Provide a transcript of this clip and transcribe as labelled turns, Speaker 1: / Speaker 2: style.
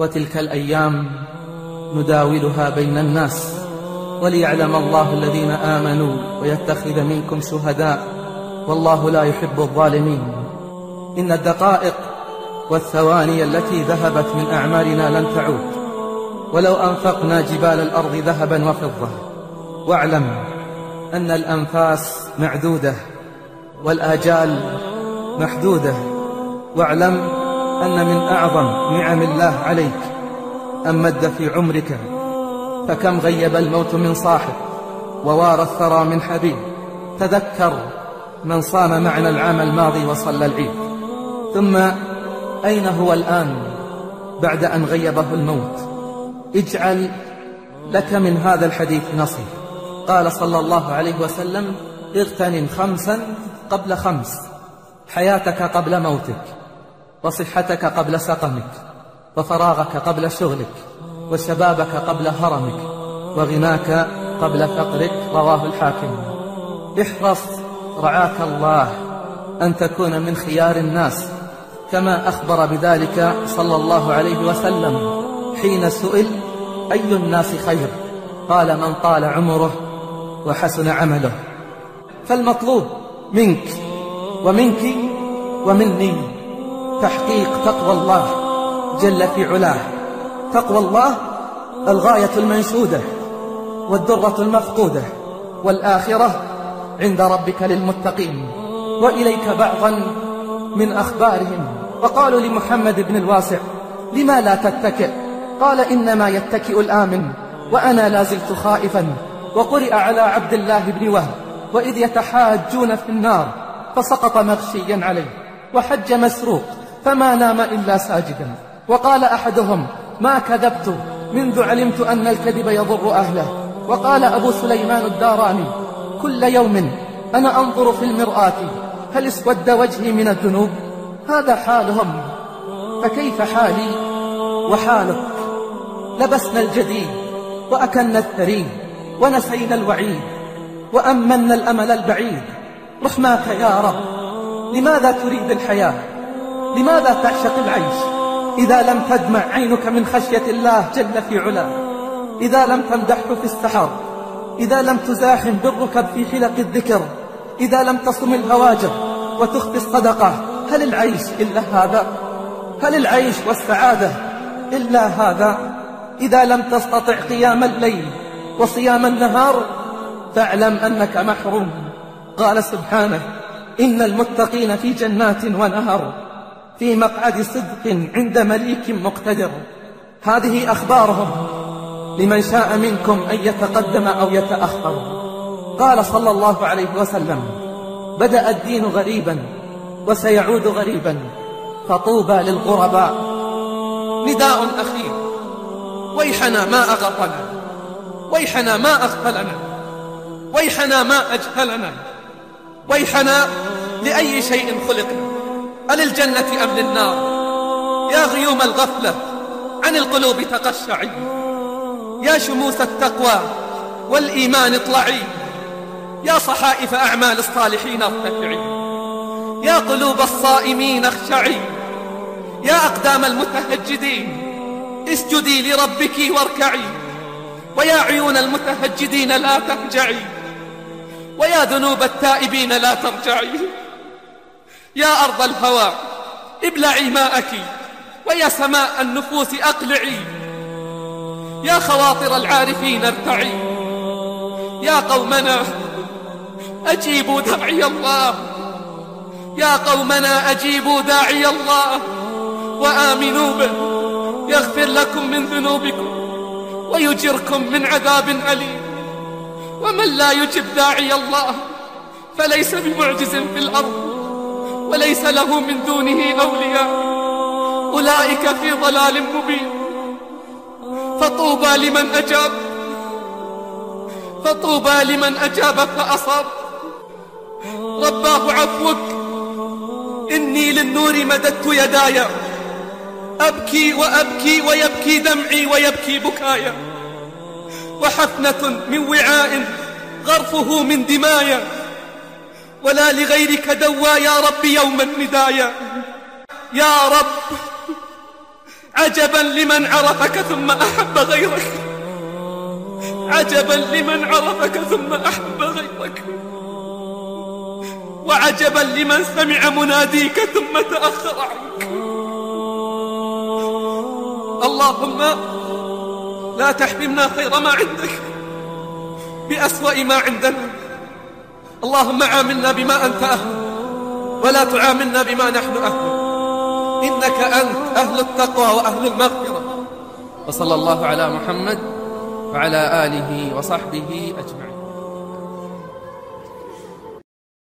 Speaker 1: وتلك الأيام نداولها بين الناس وليعلم الله الذين آمنوا ويتخذ منكم شهداء والله لا يحب الظالمين. إن الدقائق والثواني التي ذهبت من أعمارنا لن تعود. ولو أنفقنا جبال الأرض ذهبا وفضة. واعلم أن الأنفاس معدودة والآجال محدودة. واعلم أن من أعظم نعم الله عليك أن مد في عمرك فكم غيب الموت من صاحب ووارى الثرى من حبيب. تذكر من صام معنا العام الماضي وصلى العيد. ثم أين هو الآن بعد أن غيبه الموت؟ اجعل لك من هذا الحديث نصيب. قال صلى الله عليه وسلم اغتنم خمسا قبل خمس حياتك قبل موتك. وصحتك قبل سقمك وفراغك قبل شغلك وشبابك قبل هرمك وغناك قبل فقرك رواه الحاكم. احرص رعاك الله أن تكون من خيار الناس كما أخبر بذلك صلى الله عليه وسلم حين سئل أي الناس خير؟ قال من طال عمره وحسن عمله. فالمطلوب منك ومنك ومني. تحقيق تقوى الله جل في علاه. تقوى الله الغاية المنشودة والدرة المفقودة والآخرة عند ربك للمتقين. وإليك بعضا من أخبارهم. وقالوا لمحمد بن الواسع لما لا تتكئ؟ قال إنما يتكئ الآمن وأنا لازلت خائفا. وقرئ على عبد الله بن وهب وإذ يتحاجون في النار فسقط مغشيا عليه وحج مسروق فما نام إلا ساجدا. وقال أحدهم ما كذبت منذ علمت أن الكذب يضر أهله. وقال أبو سليمان الداراني كل يوم أنا أنظر في المرآة هل اسود وجهي من الذنوب؟ هذا حالهم فكيف حالي؟ وحالك لبسنا الجديد وأكلنا الثريد ونسينا الوعيد وأمنا الأمل البعيد. رحماك يا رب لماذا تريد الحياة؟ لماذا تعشق العيش؟ إذا لم تدمع عينك من خشية الله جل في علاه. إذا لم تمدحه في السحر إذا لم تزاحم بالركب في حلق الذكر. إذا لم تصم الهواجر وتخفي الصدقة. هل العيش إلا هذا؟ هل العيش والسعادة إلا هذا؟ إذا لم تستطع قيام الليل وصيام النهار فاعلم أنك محروم. قال سبحانه إن المتقين في جنات ونهر. في مقعد صدق عند مليك مقتدر. هذه أخبارهم. لمن شاء منكم أن يتقدم أو يتأخر. قال صلى الله عليه وسلم بدأ الدين غريبا وسيعود غريبا فطوبى للغرباء. نداء أخير. ويحنا ما أغفلنا. ويحنا ما أغفلنا. ويحنا ما أجهلنا. ويحنا لأي شيء خلقنا. أللجنة أم للنار؟ يا غيوم الغفلة عن القلوب تقشعي. يا شموس التقوى والإيمان اطلعي. يا صحائف أعمال الصالحين ارتفعي. يا قلوب الصائمين اخشعي. يا أقدام المتهجدين اسجدي لربك واركعي. ويا عيون المتهجدين لا تهجعي ويا ذنوب التائبين لا ترجعي. يا أرض الهوى ابلعي ماءك ويا سماء النفوس أقلعي. يا خواطر العارفين ارتعي. يا قومنا أجيبوا داعي الله. يا قومنا أجيبوا داعي الله. وآمنوا به يغفر لكم من ذنوبكم ويجركم من عذاب أليم. ومن لا يجب داعي الله فليس بمعجز في الأرض. وليس له من دونه أولياء. أولئك في ضلال مبين. فطوبى لمن أجاب. فطوبى لمن أجاب فأصاب. رباه عفوك. إني للنور مددت يداي. أبكي وأبكي ويبكي دمعي ويبكي بكايا وحفنة من وعاء غرفه من دمايا ولا لغيرك دوى يا رب يوم الندايا يا رب
Speaker 2: عجبا لمن عرفك ثم أحب غيرك. عجبا لمن عرفك ثم أحب غيرك. وعجبا لمن سمع مناديك ثم تأخر عنك. اللهم لا تحرمنا خير ما عندك بأسوأ ما عندنا. اللهم عاملنا بما أنت أهل ولا تعاملنا بما نحن أهل. إنك أنت أهل التقوى وأهل المغفرة. وصلى الله على محمد وعلى آله وصحبه أجمعين.